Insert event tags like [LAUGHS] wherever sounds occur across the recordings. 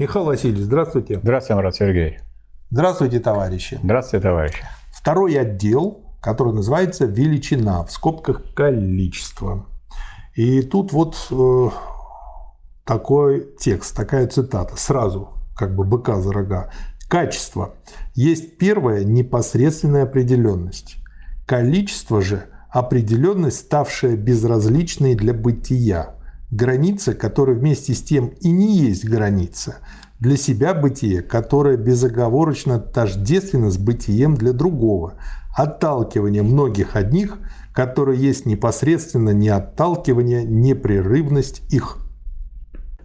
Михаил Васильевич, здравствуйте. Здравствуйте, Марат Сергей. Здравствуйте, товарищи. Здравствуйте, товарищи. Второй отдел, который называется «Величина», в скобках «Количество». И тут вот э, такой текст, такая цитата, сразу как бы быка за рога. Качество есть первая непосредственная определенность. Количество же – определенность, ставшая безразличной для бытия. Граница, которая вместе с тем и не есть граница. Для себя бытие, которое безоговорочно тождественно с бытием для другого. Отталкивание многих одних, которое есть непосредственно не отталкивание, непрерывность их.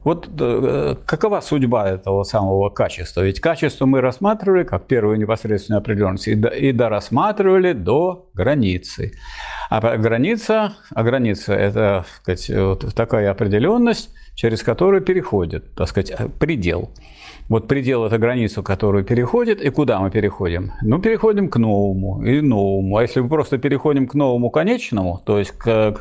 Вот э, какова судьба этого самого качества? Ведь качество мы рассматривали как первую непосредственную определенность и, до, и дорассматривали до границы. А граница, а граница – это так сказать, вот такая определенность, через которую переходит, так сказать, предел. Вот предел – это границу, которую переходит. И куда мы переходим? Ну, переходим к новому и новому. А если мы просто переходим к новому конечному, то есть к,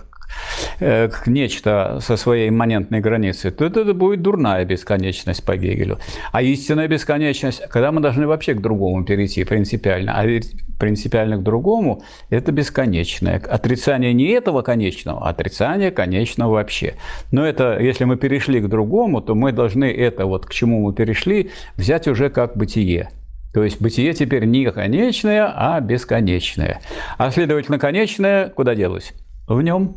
Э, нечто со своей имманентной границей, то это будет дурная бесконечность по Гегелю. А истинная бесконечность, когда мы должны вообще к другому перейти принципиально, а принципиально к другому, это бесконечное. Отрицание не этого конечного, а отрицание конечного вообще. Но это, если мы перешли к другому, то мы должны это, вот к чему мы перешли, взять уже как бытие. То есть бытие теперь не конечное, а бесконечное. А следовательно, конечное куда делось? В нем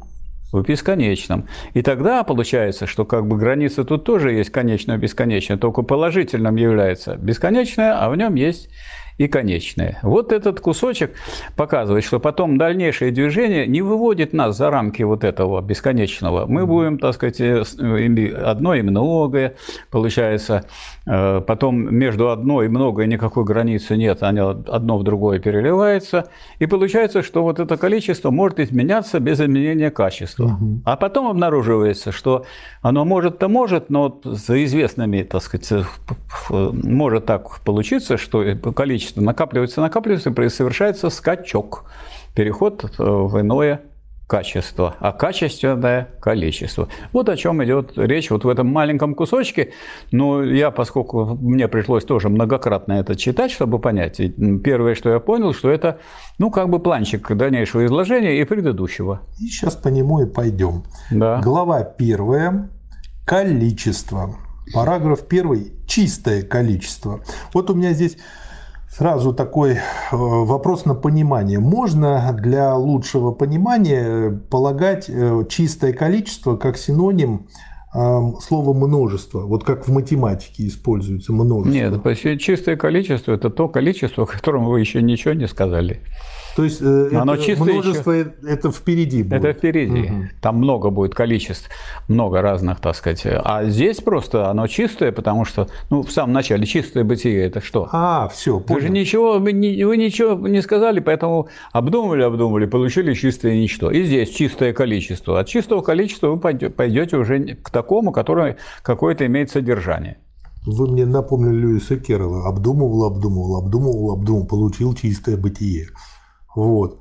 в бесконечном. И тогда получается, что как бы граница тут тоже есть конечное бесконечное, только положительным является бесконечное, а в нем есть и конечное. Вот этот кусочек показывает, что потом дальнейшее движение не выводит нас за рамки вот этого бесконечного. Мы будем, так сказать, э, одно и многое, получается, э, потом между одно и многое никакой границы нет, оно одно в другое переливается, и получается, что вот это количество может изменяться без изменения качества. А потом обнаруживается, что оно может-то может, но за известными, так сказать, может так получиться, что количество количество накапливается, накапливается, и совершается скачок, переход э, в иное качество, а качественное количество. Вот о чем идет речь вот в этом маленьком кусочке. Но я, поскольку мне пришлось тоже многократно это читать, чтобы понять, первое, что я понял, что это, ну, как бы планчик дальнейшего изложения и предыдущего. И сейчас по нему и пойдем. Да. Глава первая. Количество. Параграф первый. Чистое количество. Вот у меня здесь Сразу такой э, вопрос на понимание. Можно для лучшего понимания полагать э, чистое количество как синоним э, слова множество, вот как в математике используется множество. Нет, чистое количество – это то количество, о котором вы еще ничего не сказали. То есть э, Оно это чистое множество еще... это впереди будет. Это впереди. Угу. Там много будет количеств, много разных, так сказать. А здесь просто оно чистое, потому что, ну, в самом начале чистое бытие это что? А, все, понял. Вы же ничего, вы, ничего не сказали, поэтому обдумывали, обдумывали, получили чистое ничто. И здесь чистое количество. От чистого количества вы пойдете уже к такому, которое какое-то имеет содержание. Вы мне напомнили Льюиса Керролла. Обдумывал, обдумывал, обдумывал, обдумывал, получил чистое бытие. Вот.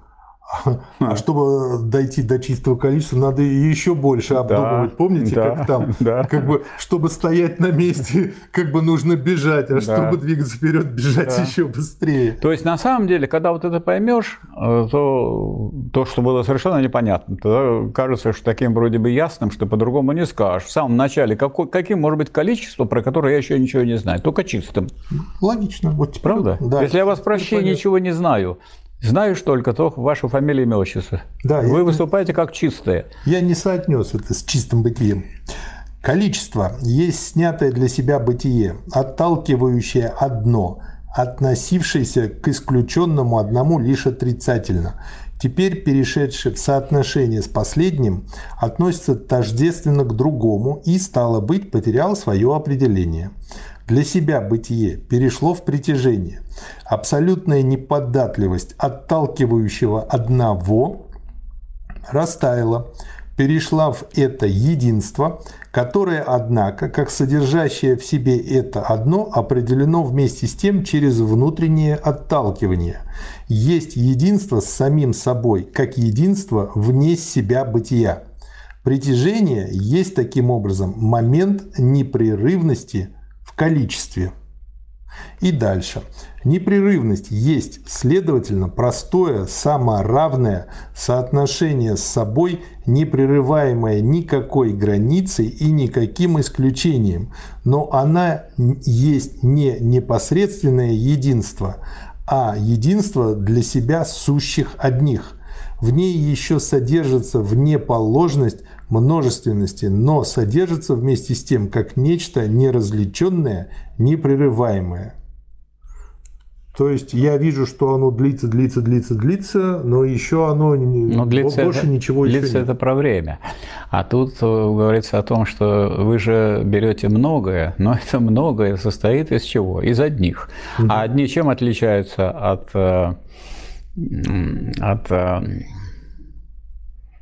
А чтобы дойти до чистого количества, надо еще больше обдумывать. Да, Помните, да, как там, да. как бы, чтобы стоять на месте, как бы нужно бежать, а да. чтобы двигаться вперед, бежать да. еще быстрее. То есть на самом деле, когда вот это поймешь, э, то то, что было совершенно непонятно, тогда кажется, что таким вроде бы ясным, что по-другому не скажешь. В самом начале, какой, каким может быть количество, про которое я еще ничего не знаю, только чистым. Логично. Вот Правда? Да, Если я вас вообще ничего не знаю, Знаю только то вашу фамилию имя отчество. Да, Вы я, выступаете как чистые. Я не соотнес это с чистым бытием. Количество есть снятое для себя бытие, отталкивающее одно, относившееся к исключенному одному лишь отрицательно. Теперь перешедшее в соотношение с последним относится тождественно к другому и, стало быть, потерял свое определение для себя бытие перешло в притяжение. Абсолютная неподатливость отталкивающего одного растаяла, перешла в это единство, которое, однако, как содержащее в себе это одно, определено вместе с тем через внутреннее отталкивание. Есть единство с самим собой, как единство вне себя бытия. Притяжение есть таким образом момент непрерывности количестве. И дальше. Непрерывность есть, следовательно, простое, саморавное соотношение с собой, не прерываемое никакой границей и никаким исключением. Но она есть не непосредственное единство, а единство для себя сущих одних. В ней еще содержится внеположность множественности, но содержится вместе с тем как нечто неразличенное, непрерываемое. То есть я вижу, что оно длится, длится, длится, длится, но еще оно но длится больше это, ничего длится еще нет. это про время. А тут э, говорится о том, что вы же берете многое, но [LAUGHS] это многое состоит из чего? Из одних. Угу. А одни чем отличаются от, э, от, э,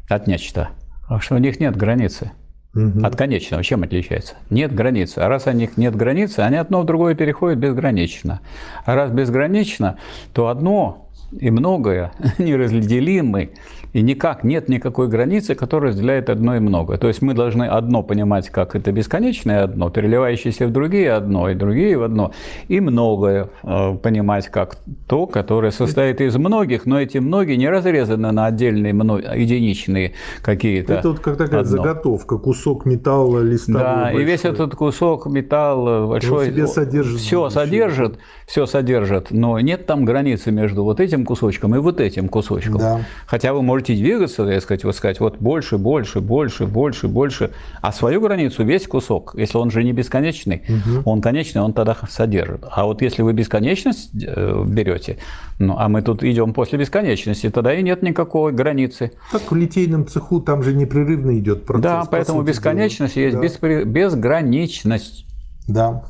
от нечто? Потому что у них нет границы. Угу. От конечного. Чем отличается? Нет границы. А раз у них нет границы, они одно в другое переходят безгранично. А раз безгранично, то одно и многое [LAUGHS] неразделимы и никак нет никакой границы, которая разделяет одно и много. То есть мы должны одно понимать, как это бесконечное одно, переливающееся в другие одно, и другие в одно, и многое э, понимать как то, которое состоит из многих, но эти многие не разрезаны на отдельные единичные какие-то. Это вот как такая одно. заготовка, кусок металла листа. Да, большой. и весь этот кусок металла большой, себе содержит все содержит, все содержит, но нет там границы между вот этим кусочком и вот этим кусочком. Да. Хотя вы можете двигаться, так сказать, вот сказать, вот больше, больше, больше, больше, больше, а свою границу весь кусок, если он же не бесконечный, угу. он конечный, он тогда содержит. А вот если вы бесконечность э, берете, ну, а мы тут идем после бесконечности, тогда и нет никакой границы. Так в литейном цеху там же непрерывно идет процесс. Да, поэтому бесконечность дела. есть да. беспри... безграничность. Да.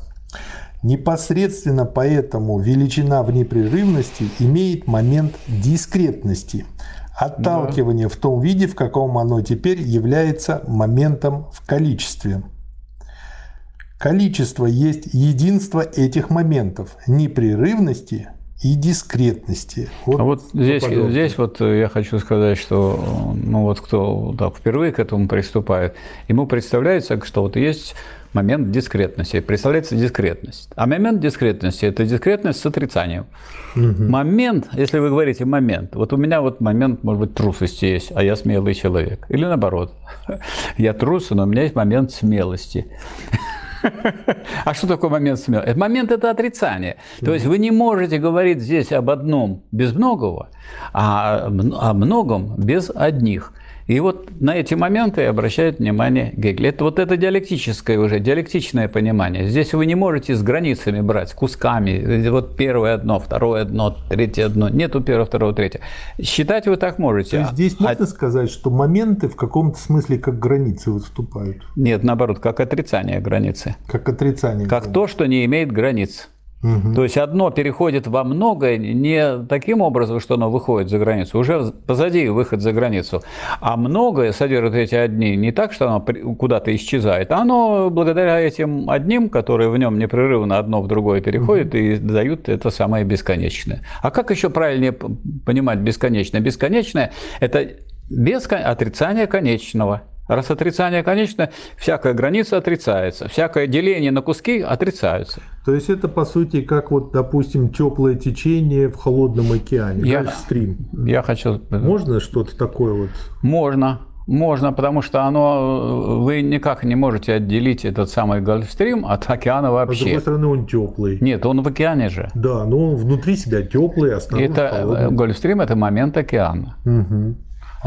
Непосредственно поэтому величина в непрерывности имеет момент дискретности – Отталкивание да. в том виде, в каком оно теперь является моментом в количестве. Количество есть единство этих моментов непрерывности и дискретности. Вот, а вот здесь, здесь вот я хочу сказать, что ну вот кто так впервые к этому приступает, ему представляется, что вот есть момент дискретности. Представляется дискретность. А момент дискретности – это дискретность с отрицанием. Угу. Момент, если вы говорите момент, вот у меня вот момент, может быть, трусости есть, а я смелый человек. Или наоборот, [LAUGHS] я трус, но у меня есть момент смелости. [LAUGHS] А что такое момент смелости? Момент – это отрицание. То есть вы не можете говорить здесь об одном без многого, а о многом без одних – и вот на эти моменты обращает внимание Гегель. Это вот это диалектическое уже, диалектичное понимание. Здесь вы не можете с границами брать, кусками. Вот первое одно, второе одно, третье одно. Нету первого, второго, третьего. Считать вы так можете. То есть здесь а... можно сказать, что моменты в каком-то смысле как границы выступают? Нет, наоборот, как отрицание границы. Как отрицание. Как границы. то, что не имеет границ. Угу. То есть одно переходит во многое не таким образом, что оно выходит за границу, уже позади выход за границу, а многое содержит эти одни не так, что оно куда-то исчезает, а оно благодаря этим одним, которые в нем непрерывно одно в другое переходят угу. и дают это самое бесконечное. А как еще правильнее понимать бесконечное? Бесконечное – это без отрицания конечного. Раз отрицание конечно, всякая граница отрицается, всякое деление на куски отрицаются. То есть это по сути как вот, допустим, теплое течение в холодном океане, я, стрим. Я хочу. Можно что-то такое вот? Можно. Можно, потому что оно, вы никак не можете отделить этот самый Гольфстрим от океана вообще. А с другой стороны, он теплый. Нет, он в океане же. Да, но он внутри себя теплый, а снаружи это, холодный. Гольфстрим – это момент океана. Угу.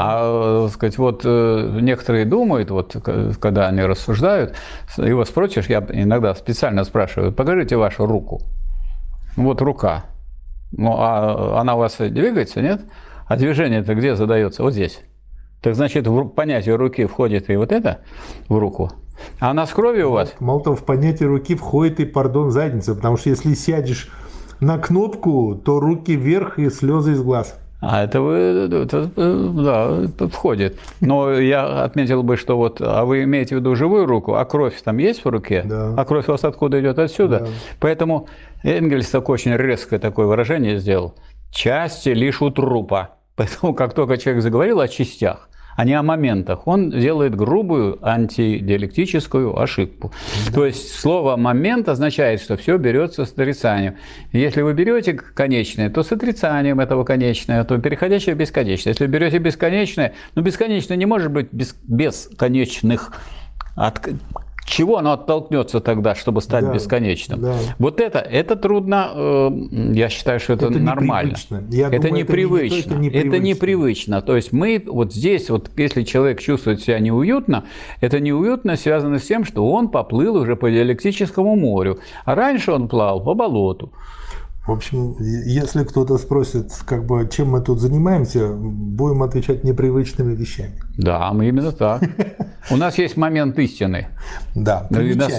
А, сказать, вот э, некоторые думают, вот когда они рассуждают, его спросишь, я иногда специально спрашиваю, покажите вашу руку. Вот рука. Ну, а она у вас двигается, нет? А движение это где задается? Вот здесь. Так значит, в понятие руки входит и вот это в руку. А она с кровью у вас? Мало того, в понятие руки входит и, пардон, задница, потому что если сядешь на кнопку, то руки вверх и слезы из глаз. А это, это да, входит. Но я отметил бы, что вот, а вы имеете в виду живую руку, а кровь там есть в руке? Да. А кровь у вас откуда идет? Отсюда. Да. Поэтому Энгельс такое очень резкое такое выражение сделал. Части лишь у трупа. Поэтому как только человек заговорил о частях, а не о моментах, он делает грубую антидиалектическую ошибку. Да. То есть слово «момент» означает, что все берется с отрицанием. Если вы берете конечное, то с отрицанием этого конечное, то переходящее в бесконечное. Если вы берете бесконечное, ну бесконечное не может быть без, бесконечных от чего оно оттолкнется тогда, чтобы стать да, бесконечным? Да. Вот это, это трудно, э, я считаю, что это, это нормально. Я это думаю, непривычно. Это, не, это, непривычно. То есть мы вот здесь, вот если человек чувствует себя неуютно, это неуютно связано с тем, что он поплыл уже по диалектическому морю, а раньше он плавал по болоту. В общем, если кто-то спросит, как бы, чем мы тут занимаемся, будем отвечать непривычными вещами. Да, мы именно так. [LAUGHS] У нас есть момент истины. Да.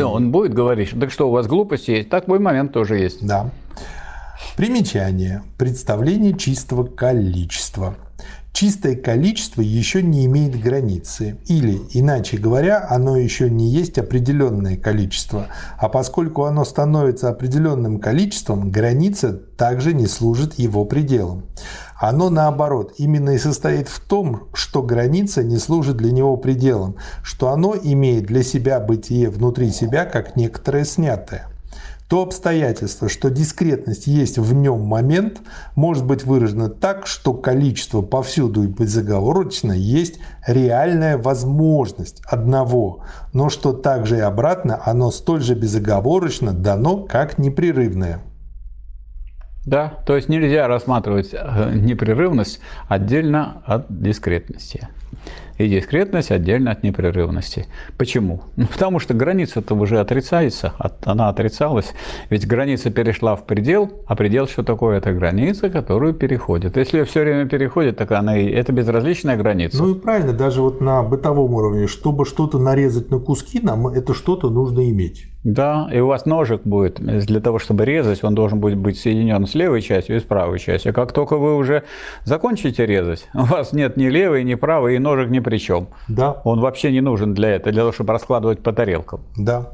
Он будет говорить, так что у вас глупости есть, такой момент тоже есть. Да. Примечание. Представление чистого количества. Чистое количество еще не имеет границы, или, иначе говоря, оно еще не есть определенное количество, а поскольку оно становится определенным количеством, граница также не служит его пределом. Оно наоборот, именно и состоит в том, что граница не служит для него пределом, что оно имеет для себя бытие внутри себя как некоторое снятое. То обстоятельство, что дискретность есть в нем момент, может быть выражено так, что количество повсюду и безоговорочно есть реальная возможность одного, но что также и обратно оно столь же безоговорочно дано, как непрерывное. Да, то есть нельзя рассматривать э, непрерывность отдельно от дискретности и дискретность отдельно от непрерывности. Почему? Ну, потому что граница-то уже отрицается, она отрицалась, ведь граница перешла в предел, а предел что такое? Это граница, которую переходит. Если все время переходит, так она и это безразличная граница. Ну и правильно, даже вот на бытовом уровне, чтобы что-то нарезать на куски, нам это что-то нужно иметь. Да, и у вас ножик будет, для того, чтобы резать, он должен будет быть соединен с левой частью и с правой частью. Как только вы уже закончите резать, у вас нет ни левой, ни правой, и ножик ни при чем. Да. Он вообще не нужен для этого, для того, чтобы раскладывать по тарелкам. Да.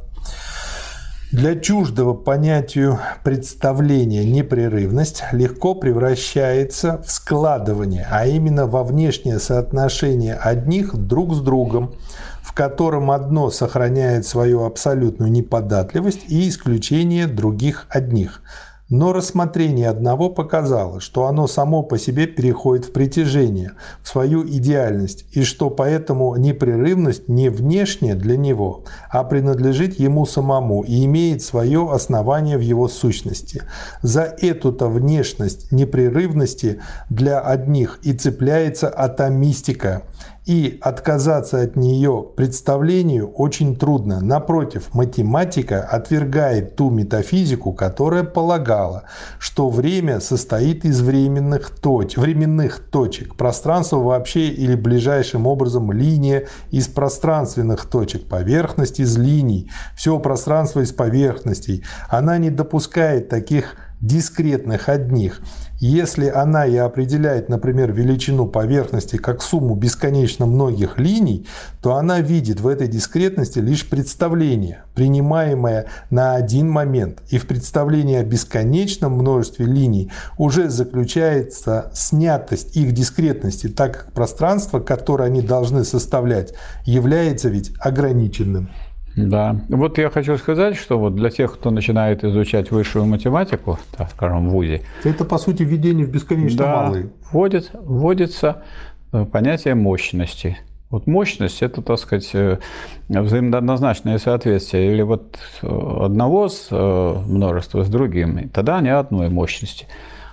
Для чуждого понятию представления непрерывность легко превращается в складывание, а именно во внешнее соотношение одних друг с другом, в котором одно сохраняет свою абсолютную неподатливость и исключение других одних – но рассмотрение одного показало, что оно само по себе переходит в притяжение, в свою идеальность, и что поэтому непрерывность не внешняя для него, а принадлежит ему самому и имеет свое основание в его сущности. За эту-то внешность непрерывности для одних и цепляется атомистика – и отказаться от нее представлению очень трудно. Напротив, математика отвергает ту метафизику, которая полагала, что время состоит из временных, точ, временных точек, пространство вообще или ближайшим образом линия из пространственных точек, поверхность из линий, все пространство из поверхностей. Она не допускает таких дискретных одних. Если она и определяет, например, величину поверхности как сумму бесконечно многих линий, то она видит в этой дискретности лишь представление, принимаемое на один момент. И в представлении о бесконечном множестве линий уже заключается снятость их дискретности, так как пространство, которое они должны составлять, является ведь ограниченным. Да. Вот я хочу сказать, что вот для тех, кто начинает изучать высшую математику, так скажем, в ВУЗе... Это, по сути, введение в бесконечно да, малый. Вводит, вводится э, понятие мощности. Вот мощность – это, так сказать, э, взаимооднозначное соответствие или вот одного с э, множества с другим, тогда они одной мощности.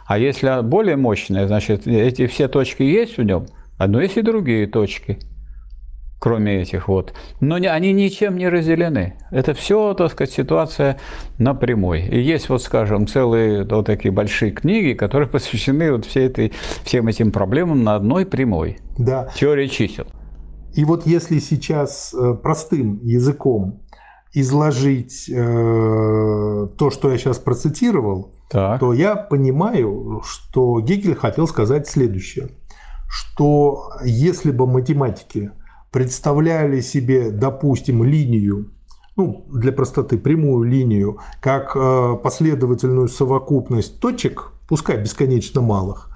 А если более мощное, значит, эти все точки есть в нем, одно есть и другие точки – кроме этих вот. Но они ничем не разделены. Это все, так сказать, ситуация напрямую. И есть, вот, скажем, целые вот такие большие книги, которые [LAUGHS] посвящены вот всей этой, всем этим проблемам на одной прямой. Да. Теория чисел. И вот если сейчас э, простым языком изложить э, то, что я сейчас процитировал, так. то я понимаю, что Гегель хотел сказать следующее, что если бы математики представляли себе, допустим, линию, ну, для простоты, прямую линию, как э, последовательную совокупность точек, пускай бесконечно малых,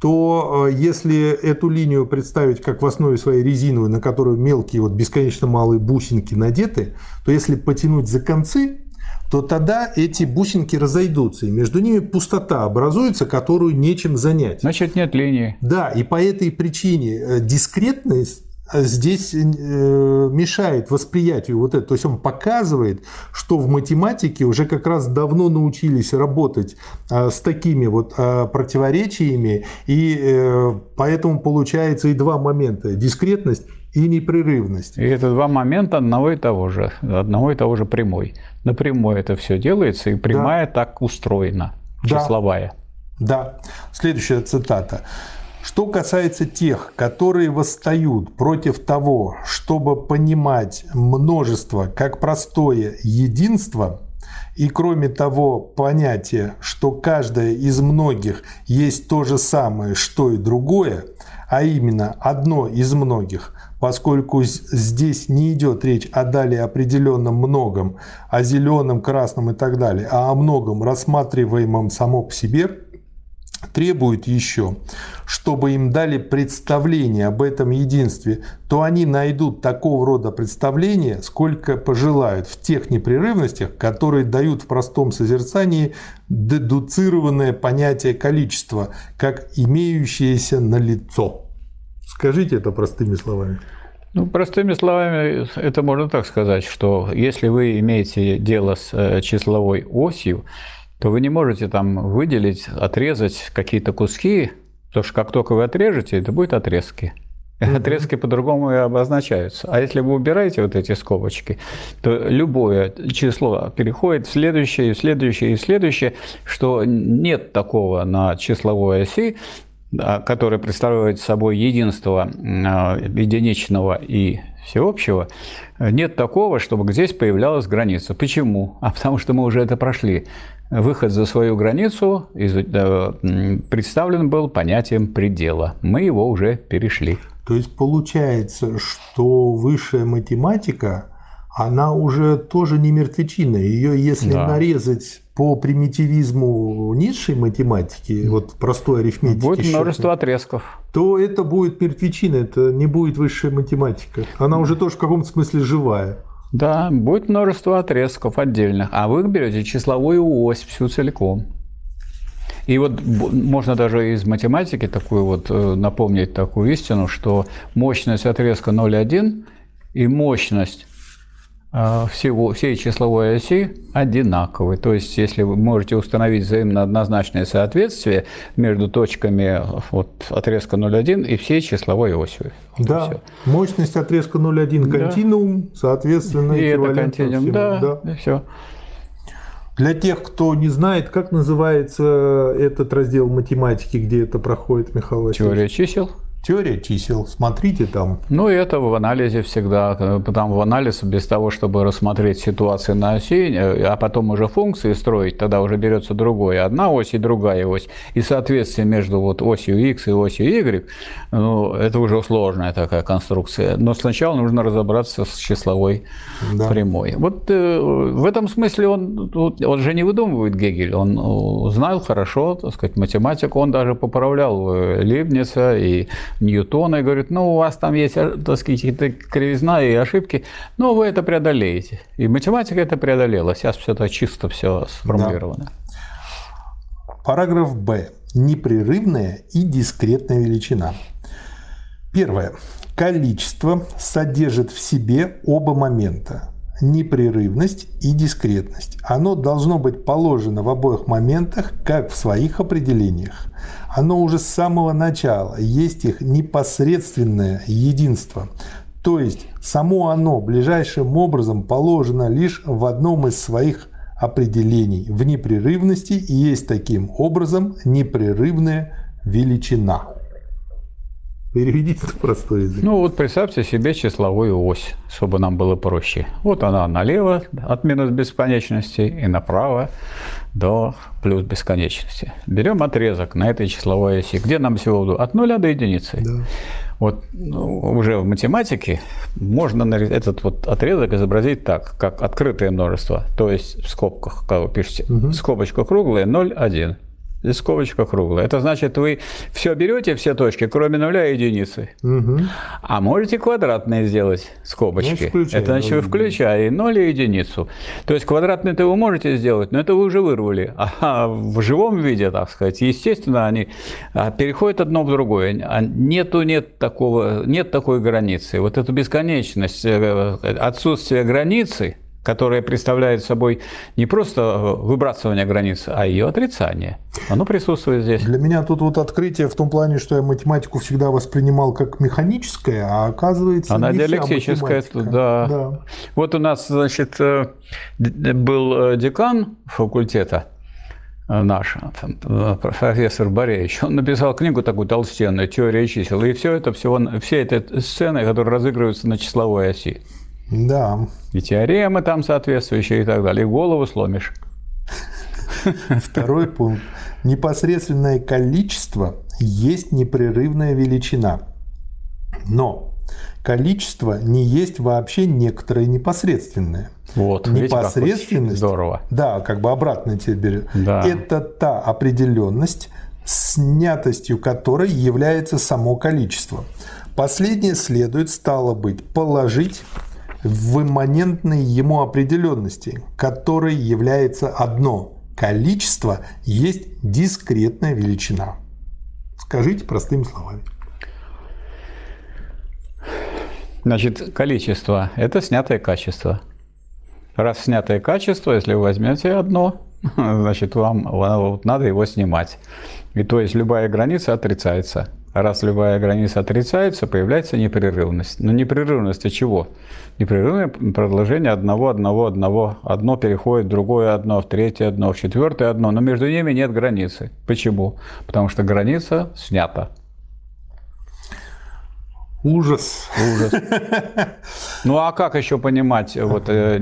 то э, если эту линию представить как в основе своей резиновой, на которую мелкие вот бесконечно малые бусинки надеты, то если потянуть за концы, то тогда эти бусинки разойдутся, и между ними пустота образуется, которую нечем занять. Значит, нет линии. Да, и по этой причине э, дискретность здесь мешает восприятию вот это. То есть он показывает, что в математике уже как раз давно научились работать с такими вот противоречиями, и поэтому получается и два момента. Дискретность и непрерывность. И это два момента одного и того же, одного и того же прямой. Напрямую это все делается, и прямая да. так устроена, числовая. Да. Следующая цитата. Что касается тех, которые восстают против того, чтобы понимать множество как простое единство, и кроме того понятие, что каждое из многих есть то же самое, что и другое, а именно одно из многих, поскольку здесь не идет речь о далее определенном многом, о зеленом, красном и так далее, а о многом, рассматриваемом само по себе, требует еще, чтобы им дали представление об этом единстве, то они найдут такого рода представления, сколько пожелают в тех непрерывностях, которые дают в простом созерцании дедуцированное понятие количества, как имеющееся на лицо. Скажите это простыми словами. Ну, простыми словами, это можно так сказать, что если вы имеете дело с э, числовой осью, то вы не можете там выделить, отрезать какие-то куски, потому что как только вы отрежете, это будет отрезки. Mm-hmm. Отрезки по-другому и обозначаются. А если вы убираете вот эти скобочки, то любое число переходит в следующее, и в следующее, и следующее, что нет такого на числовой оси, которое представляет собой единство а, единичного и всеобщего, нет такого, чтобы здесь появлялась граница. Почему? А потому что мы уже это прошли. Выход за свою границу представлен был понятием предела. Мы его уже перешли. То есть получается, что высшая математика, она уже тоже не мертвечина. Ее, если да. нарезать по примитивизму низшей математики, вот простой арифметики, будет множество отрезков, то это будет мертвечина, это не будет высшая математика. Она уже тоже в каком-то смысле живая. Да, будет множество отрезков отдельных, а вы берете числовую ось всю целиком. И вот можно даже из математики такую вот э, напомнить такую истину, что мощность отрезка 0,1 и мощность всего, всей числовой оси одинаковы. То есть, если вы можете установить взаимно однозначное соответствие между точками вот, отрезка 0,1 и всей числовой осью. Да, все. мощность отрезка 0,1 континуум, да. соответственно, и это континуум, всему. да, да. И все. Для тех, кто не знает, как называется этот раздел математики, где это проходит, Михаил Васильевич? Теория чисел. Теория чисел, смотрите там. Ну, и это в анализе всегда. Потому в анализ без того, чтобы рассмотреть ситуацию на оси, э, а потом уже функции строить, тогда уже берется другое. Одна ось и другая ось. И соответствие между вот осью x и осью y, ну, это уже сложная такая конструкция. Но сначала нужно разобраться с числовой да. прямой. Вот э, в этом смысле он, он же не выдумывает Гегель. Он э, знал хорошо, так сказать, математику. Он даже поправлял э, Лейбница и Ньютона и говорит, ну, у вас там есть, э, так сказать, кривизна и ошибки, но вы это преодолеете. И математика это преодолела. Сейчас все это чисто все сформулировано. Да. Параграф Б. Непрерывная и дискретная величина. Первое. Количество содержит в себе оба момента непрерывность и дискретность. Оно должно быть положено в обоих моментах, как в своих определениях. Оно уже с самого начала есть их непосредственное единство. То есть само оно ближайшим образом положено лишь в одном из своих определений в непрерывности есть таким образом непрерывная величина. Переведите на простой язык. Ну вот представьте себе числовую ось, чтобы нам было проще. Вот она налево от минус бесконечности и направо до плюс бесконечности. Берем отрезок на этой числовой оси. Где нам всего от нуля до единицы? Да. Вот ну, уже в математике можно этот вот отрезок изобразить так, как открытое множество. То есть в скобках, как вы пишете, угу. скобочка круглая, 0, 1. Скобочка круглая. Это значит, вы все берете, все точки, кроме нуля и единицы. Угу. А можете квадратные сделать скобочки. Включаем. это значит, вы включая и ноль, и единицу. То есть квадратные-то вы можете сделать, но это вы уже вырвали. [LAUGHS] А в живом виде, так сказать, естественно, они а, переходят одно в другое. А Нету, нет, такого, нет такой границы. Вот эту бесконечность, э, отсутствие границы – которое представляет собой не просто э, выбрасывание границ, а ее отрицание. Оно присутствует здесь. Для меня тут вот открытие в том плане, что я математику всегда воспринимал как механическое, а оказывается Она не вся диалектическая, математика. да. Да. Вот у нас, значит, э, был э, декан факультета наш, профессор Боревич, он написал книгу такую толстенную «Теория чисел», и все это, всего, все это сцены, которые разыгрываются на числовой оси. Да. И теоремы там соответствующие и так далее, и голову сломишь. [LAUGHS] Второй пункт. Непосредственное количество есть непрерывная величина. Но количество не есть вообще некоторое непосредственное. Вот, Непосредственность, здорово. да, как бы обратно теперь, Да. это та определенность, снятостью которой является само количество. Последнее следует, стало быть, положить в имманентной ему определенности, которой является одно. Количество есть дискретная величина. Скажите простыми словами. Значит, количество – это снятое качество. Раз снятое качество, если вы возьмете одно, [LAUGHS] значит, вам вот надо его снимать. И то есть любая граница отрицается. Раз любая граница отрицается, появляется непрерывность. Но непрерывность от чего? Непрерывное продолжение одного, одного, одного. Одно переходит другое одно, в третье одно, в четвертое одно. Но между ними нет границы. Почему? Потому что граница снята. Ужас. Ужас. [LAUGHS] Ну а как еще понимать вот, э,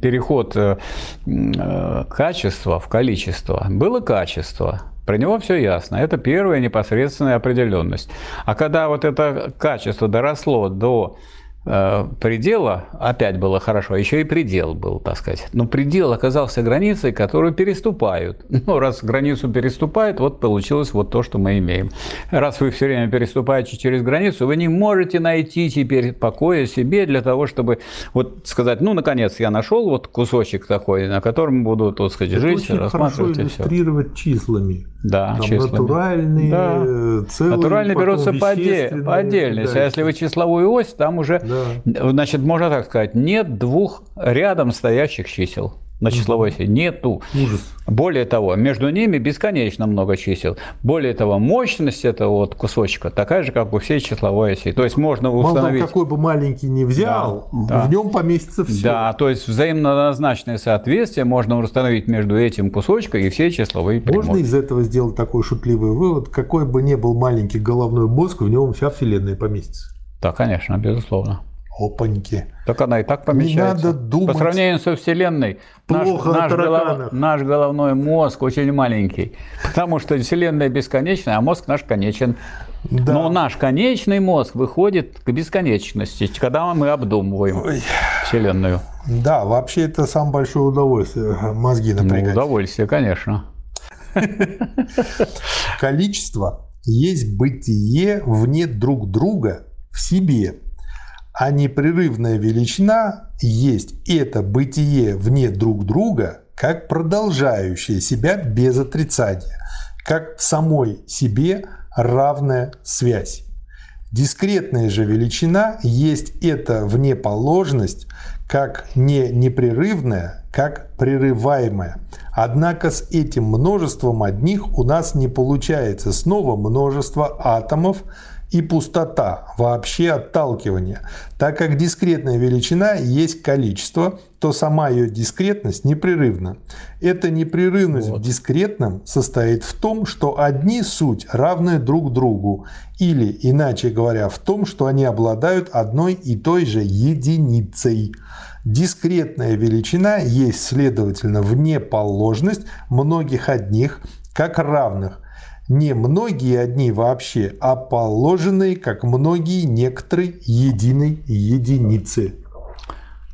переход э, э, качества в количество? Было качество, про него все ясно. Это первая непосредственная определенность. А когда вот это качество доросло до предела, опять было хорошо, еще и предел был, так сказать. Но предел оказался границей, которую переступают. [LAUGHS] Ну, раз границу переступают, вот получилось вот то, что мы имеем. Раз вы все время переступаете через границу, вы не можете найти теперь покоя себе для того, чтобы вот сказать, ну, наконец, я нашел вот кусочек такой, на котором буду, так сказать, Это жить, очень хорошо рассматривать все. иллюстрировать числами. Да, Там числами. натуральные, Да. э, целые, Натурально берутся по, по отдельности. А если вы числовую ось, там уже, Да. Значит, можно так сказать, нет двух рядом стоящих чисел на числовой оси. Нету. Ужас. Более того, между ними бесконечно много чисел. Более того, мощность этого вот кусочка такая же, как у всей числовой оси. То есть можно Мало того, установить... какой бы маленький ни взял, Да, да. в нем поместится все. Да, то есть взаимоозначное соответствие можно установить между этим кусочком и всей числовой Можно прямой. из этого сделать такой шутливый вывод, какой бы ни был маленький головной мозг, в нем вся Вселенная поместится. Да, конечно, безусловно. Опаньки. Так она и так помещается. надо думать По сравнению со Вселенной, наш, плохо о наш, голов- наш головной мозг очень маленький. [LAUGHS] Потому что Вселенная бесконечна, а мозг наш конечен. Да. Но наш конечный мозг выходит к бесконечности, когда мы обдумываем Ой. Вселенную. Да, вообще это самое большое удовольствие мозги Ну, напрягать. удовольствие, конечно. [LAUGHS] Количество есть бытие вне друг друга в себе, а непрерывная величина есть это бытие вне друг друга как продолжающее себя без отрицания, как в самой себе равная связь. Дискретная же величина есть эта внеположность, как не непрерывная, как прерываемая. Однако с этим множеством одних у нас не получается снова множество атомов и пустота, вообще отталкивание. Так как дискретная величина есть количество, то сама ее дискретность непрерывна. Эта непрерывность в дискретном состоит в том, что одни суть равны друг другу, или, иначе говоря, в том, что они обладают одной и той же единицей. Дискретная величина есть, следовательно, внеположность многих одних как равных. Не многие одни вообще, а положенные как многие некоторые единой единицы.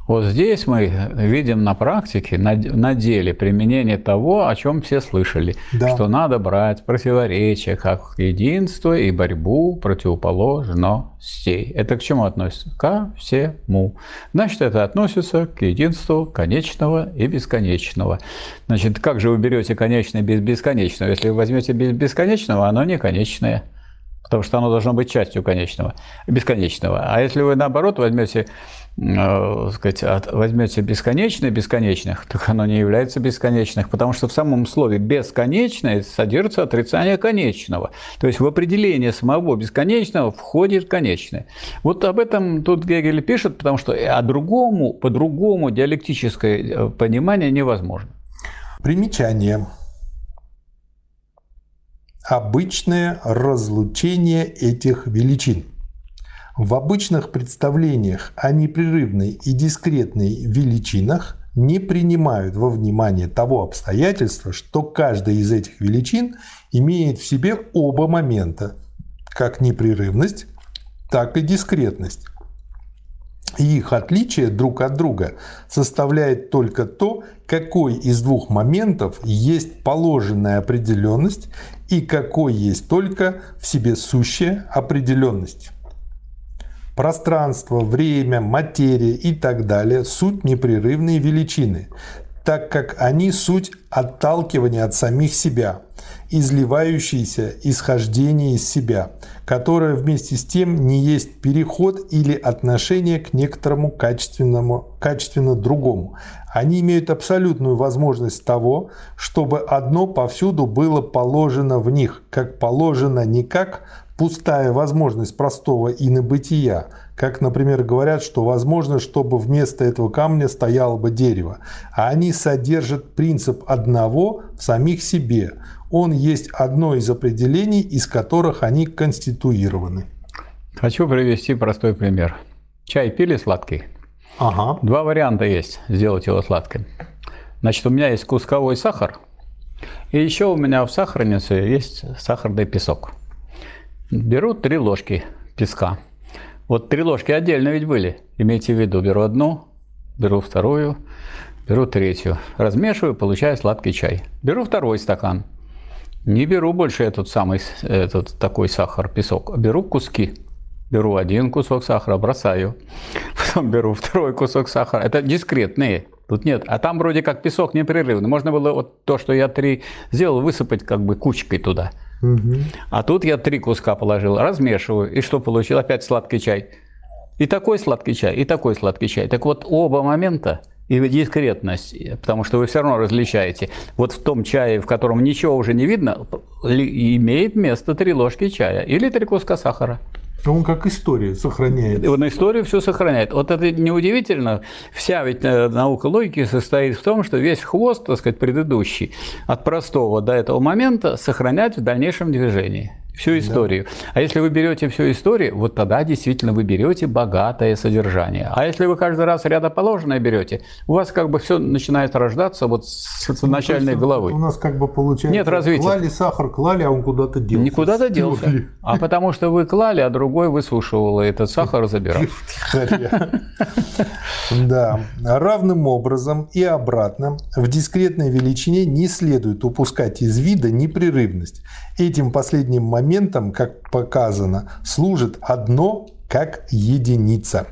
Вот здесь мы видим на практике, на, на деле применение того, о чем все слышали, Да. что надо брать противоречия как единство и борьбу противоположностей. Это к чему относится? Ко всему. Значит, это относится к единству конечного и бесконечного. Значит, как же вы берете конечное без бесконечного? Если вы возьмете без бесконечного, оно не конечное. Потому что оно должно быть частью конечного, бесконечного. А если вы наоборот возьмете, э, сказать, от- возьмете бесконечное бесконечных, так оно не является бесконечных, потому что в самом слове бесконечное содержится отрицание конечного. То есть в определение самого бесконечного входит конечное. Вот об этом тут Гегель пишет, потому что о другому, по-другому диалектическое э, понимание невозможно. Примечание. Обычное разлучение этих величин. В обычных представлениях о непрерывной и дискретной величинах не принимают во внимание того обстоятельства, что каждая из этих величин имеет в себе оба момента, как непрерывность, так и дискретность. И их отличие друг от друга составляет только то, какой из двух моментов есть положенная определенность и какой есть только в себе сущая определенность. Пространство, время, материя и так далее – суть непрерывные величины, так как они суть отталкивания от самих себя, изливающиеся исхождение из себя, которое вместе с тем не есть переход или отношение к некоторому качественному, качественно другому. Они имеют абсолютную возможность того, чтобы одно повсюду было положено в них, как положено не как пустая возможность простого инобытия, как, например, говорят, что возможно, чтобы вместо этого камня стояло бы дерево, а они содержат принцип одного в самих себе. Он есть одно из определений, из которых они конституированы. Хочу привести простой пример. Чай пили сладкий? Ага. Два варианта есть сделать его сладким. Значит, у меня есть кусковой сахар, и еще у меня в сахарнице есть сахарный песок. Беру три ложки песка. Вот три ложки отдельно ведь были. Имейте в виду, беру одну, беру вторую, беру третью. Размешиваю, получаю сладкий чай. Беру второй стакан. Не беру больше этот самый, этот такой сахар, песок. а Беру куски. Беру один кусок сахара, бросаю. Потом беру второй кусок сахара. Это дискретные. Тут нет. А там вроде как песок непрерывный. Можно было вот то, что я три сделал, высыпать как бы кучкой туда. А тут я три куска положил, размешиваю. И что получил? Опять сладкий чай. И такой сладкий чай, и такой сладкий чай. Так вот, оба момента и дискретность, потому что вы все равно различаете. Вот в том чае, в котором ничего уже не видно, имеет место три ложки чая или три куска сахара. Он как история сохраняет. Вот на историю все сохраняет. Вот это неудивительно. Вся ведь э, наука логики состоит в том, что весь хвост, так сказать, предыдущий, от простого до этого момента сохранять в дальнейшем движении всю историю. А если вы берете всю историю, вот тогда действительно вы берете богатое содержание. А если вы каждый раз рядоположенное берете, у вас как бы все начинает рождаться вот с, с начальной То есть головы. У нас как бы получается, Нет развития. клали сахар, клали, а он куда-то делся. Никуда-то делся. А потому что вы клали, а другой высушивал, и этот сахар забирал. Да. Равным образом и обратно в дискретной величине не следует упускать из вида непрерывность. Этим последним моментом, как показано, служит одно как единица.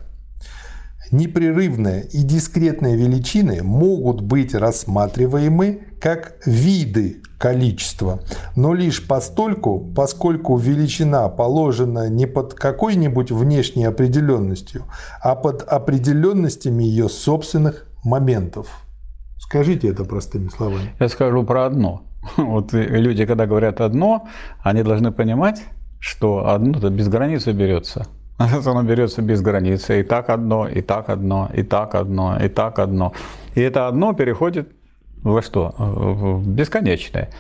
Непрерывная и дискретные величины могут быть рассматриваемы как виды количества, но лишь постольку, поскольку величина положена не под какой-нибудь внешней определенностью, а под определенностями ее собственных моментов. Скажите это простыми словами. Я скажу про одно. [LAUGHS] Вот люди, когда говорят одно, они должны понимать, что одно-то без границы берется. [LAUGHS] Оно берется без границы, и так одно, и так одно, и так одно, и так одно. И это одно переходит во что? В бесконечное.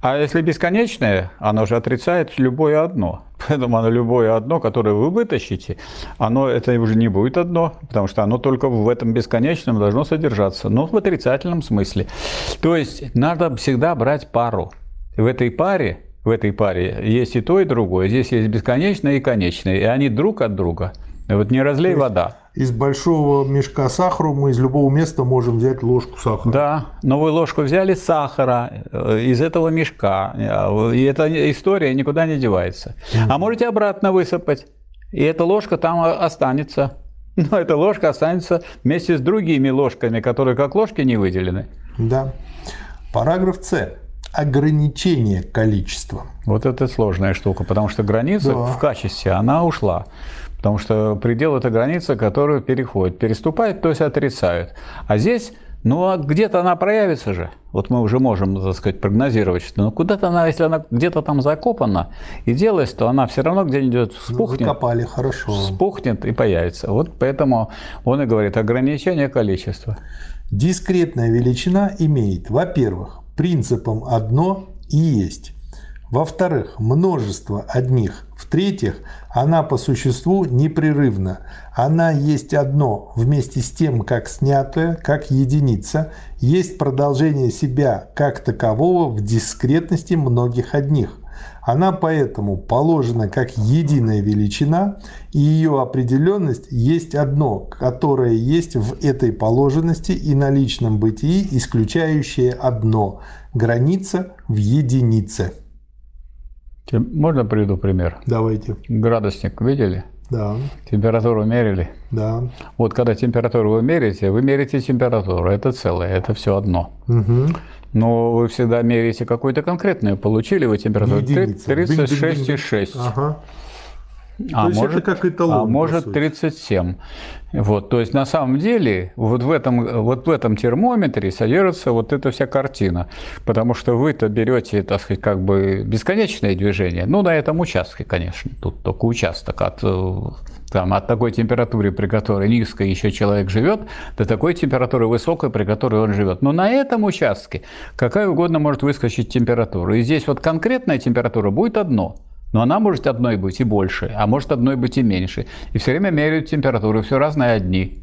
А если бесконечное, оно же отрицает любое одно. [LAUGHS] Поэтому оно любое одно, которое вы вытащите, оно это уже не будет одно, потому что оно только в этом бесконечном должно содержаться, но в отрицательном смысле. То есть надо всегда брать пару. В этой паре, в этой паре есть и то, и другое. Здесь есть бесконечное и конечное, и они друг от друга Вот не разлей вода. Из большого мешка сахара мы из любого места можем взять ложку сахара. Да, новую ложку взяли сахара э, из этого мешка. И эта история никуда не девается. А можете обратно высыпать. И эта ложка там останется. [LAUGHS] Но эта ложка останется вместе с другими ложками, которые как ложки не выделены. Да. Параграф С. Ограничение количества. Вот это сложная штука, потому что граница да. в качестве, она ушла. Потому что предел – это граница, которую переходит. Переступает, то есть отрицают. А здесь ну, а где-то она проявится же. Вот мы уже можем, так сказать, прогнозировать, что ну, куда-то она, если она где-то там закопана и делается, то она все равно где-нибудь ну, вспухнет. Ну, закопали, хорошо. Вспухнет и появится. Вот поэтому он и говорит ограничение количества. Дискретная величина имеет, во-первых, принципом одно и есть. Во-вторых, множество одних. В-третьих, она по существу непрерывна. Она есть одно, вместе с тем, как снятое, как единица, есть продолжение себя как такового в дискретности многих одних. Она поэтому положена как единая величина, и ее определенность есть одно, которое есть в этой положенности и на личном бытии, исключающее одно – граница в единице. Можно приведу пример? Давайте. Градусник видели? Да. Температуру мерили? Да. Вот когда температуру вы мерите, вы мерите температуру, это целое, это все одно. Угу. Но вы всегда меряете какую-то конкретную. Получили вы температуру 36,6. Ага. А то есть может, это как эталон, а может 37. Вот, то есть на самом деле вот в этом, вот в этом термометре содержится вот эта вся картина. Потому что вы-то берете, так сказать, как бы бесконечное движение. Ну, на этом участке, конечно. Тут только участок от там, от такой температуры, при которой низкой еще человек живет, до такой температуры высокой, при которой он живет. Но на этом участке какая угодно может выскочить температура. И здесь вот конкретная температура будет одно – но она может одной быть и больше, а может одной быть и меньше. И все время меряют температуру, все разные одни.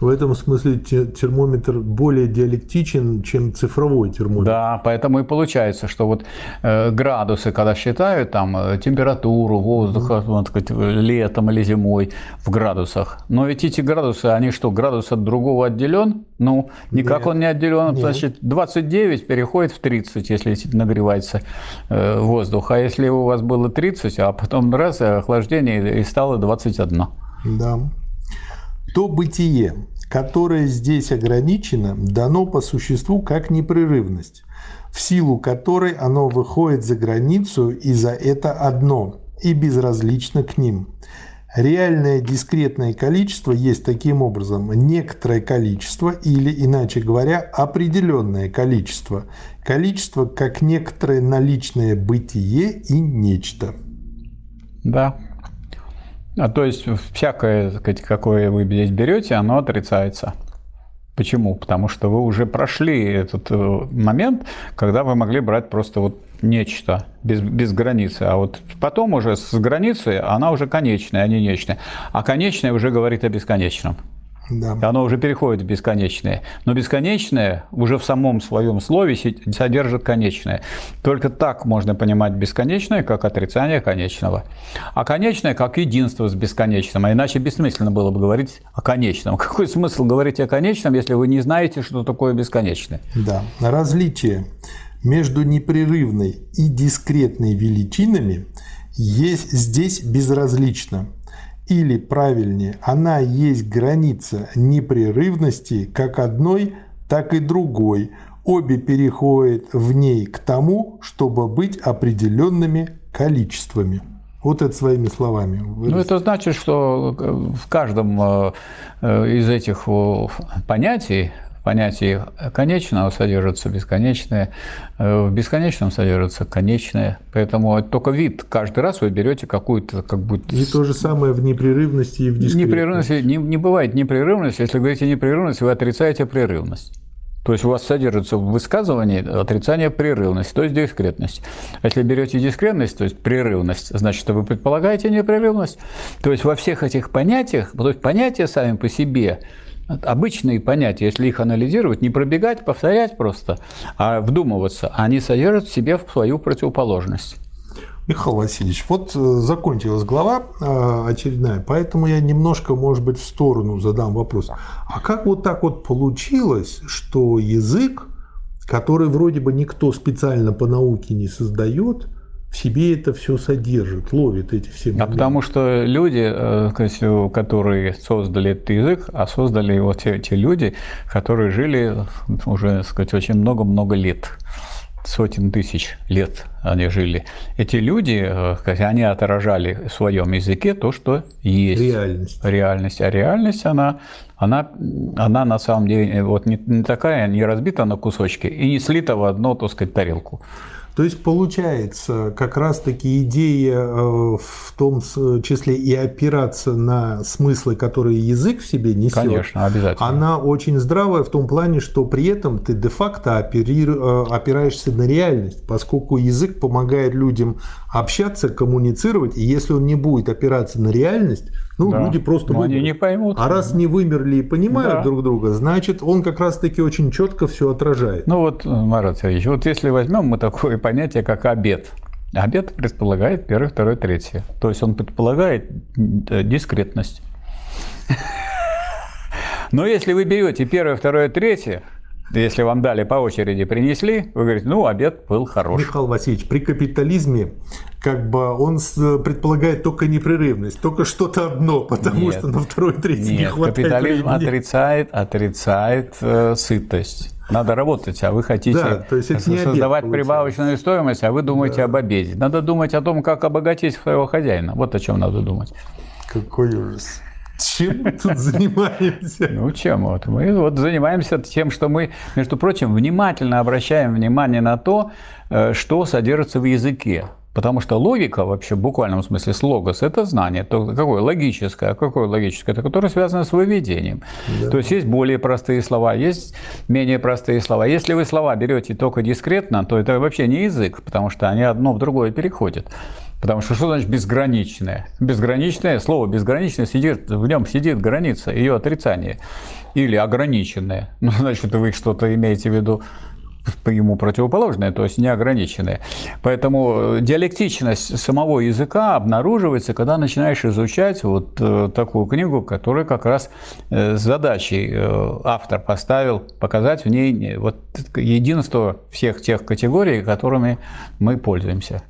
В этом смысле термометр более диалектичен, чем цифровой термометр. Да, поэтому и получается, что вот э, градусы, когда считают там э, температуру воздуха, вот, сказать, летом или зимой в градусах, но ведь эти градусы, они что, градус от другого отделен? Ну, никак Нет. он не отделен. Нет. Значит, 29 переходит в 30, если нагревается э, воздух. А если у вас было 30, а потом раз охлаждение и стало 21. Да. То бытие, которое здесь ограничено, дано по существу как непрерывность, в силу которой оно выходит за границу и за это одно, и безразлично к ним. Реальное дискретное количество есть таким образом некоторое количество или, иначе говоря, определенное количество. Количество как некоторое наличное бытие и нечто. Да, а то есть всякое, сказать, какое вы здесь берете, оно отрицается. Почему? Потому что вы уже прошли этот э, момент, когда вы могли брать просто вот нечто без, без границы. А вот потом уже с границы она уже конечная, а не нечто. А конечная уже говорит о бесконечном. Да. Оно уже переходит в бесконечное. Но бесконечное уже в самом своем слове содержит конечное. Только так можно понимать бесконечное, как отрицание конечного. А конечное, как единство с бесконечным. А иначе бессмысленно было бы говорить о конечном. [LAUGHS] Какой смысл говорить о конечном, если вы не знаете, что такое бесконечное? Да. Различие между непрерывной и дискретной величинами есть здесь безразлично – или правильнее, она есть граница непрерывности как одной, так и другой. Обе переходят в ней к тому, чтобы быть определенными количествами. Вот это своими словами. Ну, это значит, что в каждом э, э, из этих понятий понятии конечного содержится бесконечное, э, в бесконечном содержится конечное. Поэтому только вид. Каждый раз вы берете какую-то как будто... И то же самое в непрерывности и в дискретности. Непрерывности, не, не бывает непрерывности. Если говорите непрерывность, вы отрицаете прерывность. То есть у вас содержится в высказывании отрицание прерывности, то есть дискретность. А если берете дискретность, то есть прерывность, значит, вы предполагаете непрерывность. То есть во всех этих понятиях, то есть понятия сами по себе обычные понятия, если их анализировать, не пробегать, повторять просто, а вдумываться, они содержат в себе свою противоположность. Михаил Васильевич, вот э, закончилась глава э, очередная, поэтому я немножко, может быть, в сторону задам вопрос. А как вот так вот получилось, что язык, который вроде бы никто специально по науке не создает, в себе это все содержит, ловит эти все моменты. А потому что люди, э, которые создали этот язык, а создали его те, те люди, которые жили уже, так сказать, очень много-много лет сотен тысяч лет они жили. Эти люди, э, они отражали в своем языке то, что есть. Реальность. Реальность. А реальность, она, она, она на самом деле вот не, не такая, не разбита на кусочки и не слита в одну, так сказать, тарелку. То есть получается как раз-таки идея э, в том числе и опираться на смыслы, которые язык в себе несет. Конечно, обязательно. Она очень здравая в том плане, что при этом ты де-факто э, опираешься на реальность, поскольку язык помогает людям общаться, коммуницировать, и если он не будет опираться на реальность, ну, да. люди просто Но они не поймут. А раз не вымерли и понимают да. друг друга, значит, он как раз-таки очень четко все отражает. Ну вот, Марат Сергеевич, вот если возьмем мы такое понятие, как обед. Обед предполагает первое, второе, третье. То есть он предполагает э, дискретность. [LAUGHS] Но если вы берете первое, второе, третье, если вам дали по очереди, принесли, вы говорите, ну, обед был хороший. Михаил Васильевич, при капитализме как бы он предполагает только непрерывность, только что-то одно, потому нет, что на второй, третий нет, не хватает капитализм времени. отрицает, отрицает э, сытость. Надо работать, а вы хотите да, то есть это создавать обед, прибавочную стоимость, а вы думаете да. об обеде. Надо думать о том, как обогатить своего хозяина. Вот о чем надо думать. Какой ужас. Чем мы тут занимаемся? Ну, чем? Вот мы вот занимаемся тем, что мы, между прочим, внимательно обращаем внимание на то, э, что содержится в языке. Потому что логика вообще в буквальном смысле слогос – это знание. То какое логическое? А какое логическое? Это которое связано с выведением. Да. То есть есть более простые слова, есть менее простые слова. Если вы слова берете только дискретно, то это вообще не язык, потому что они одно в другое переходят. Потому что что значит безграничное? Безграничное, слово безграничное, сидит, в нем сидит граница, ее отрицание. Или ограниченное. [LAUGHS] Ну, значит, вы что-то имеете в виду ему противоположное, то есть неограниченное. Поэтому э, диалектичность самого языка обнаруживается, когда начинаешь изучать вот э, такую книгу, которая как раз э, задачей автор поставил показать в ней вот единство всех тех категорий, которыми мы пользуемся.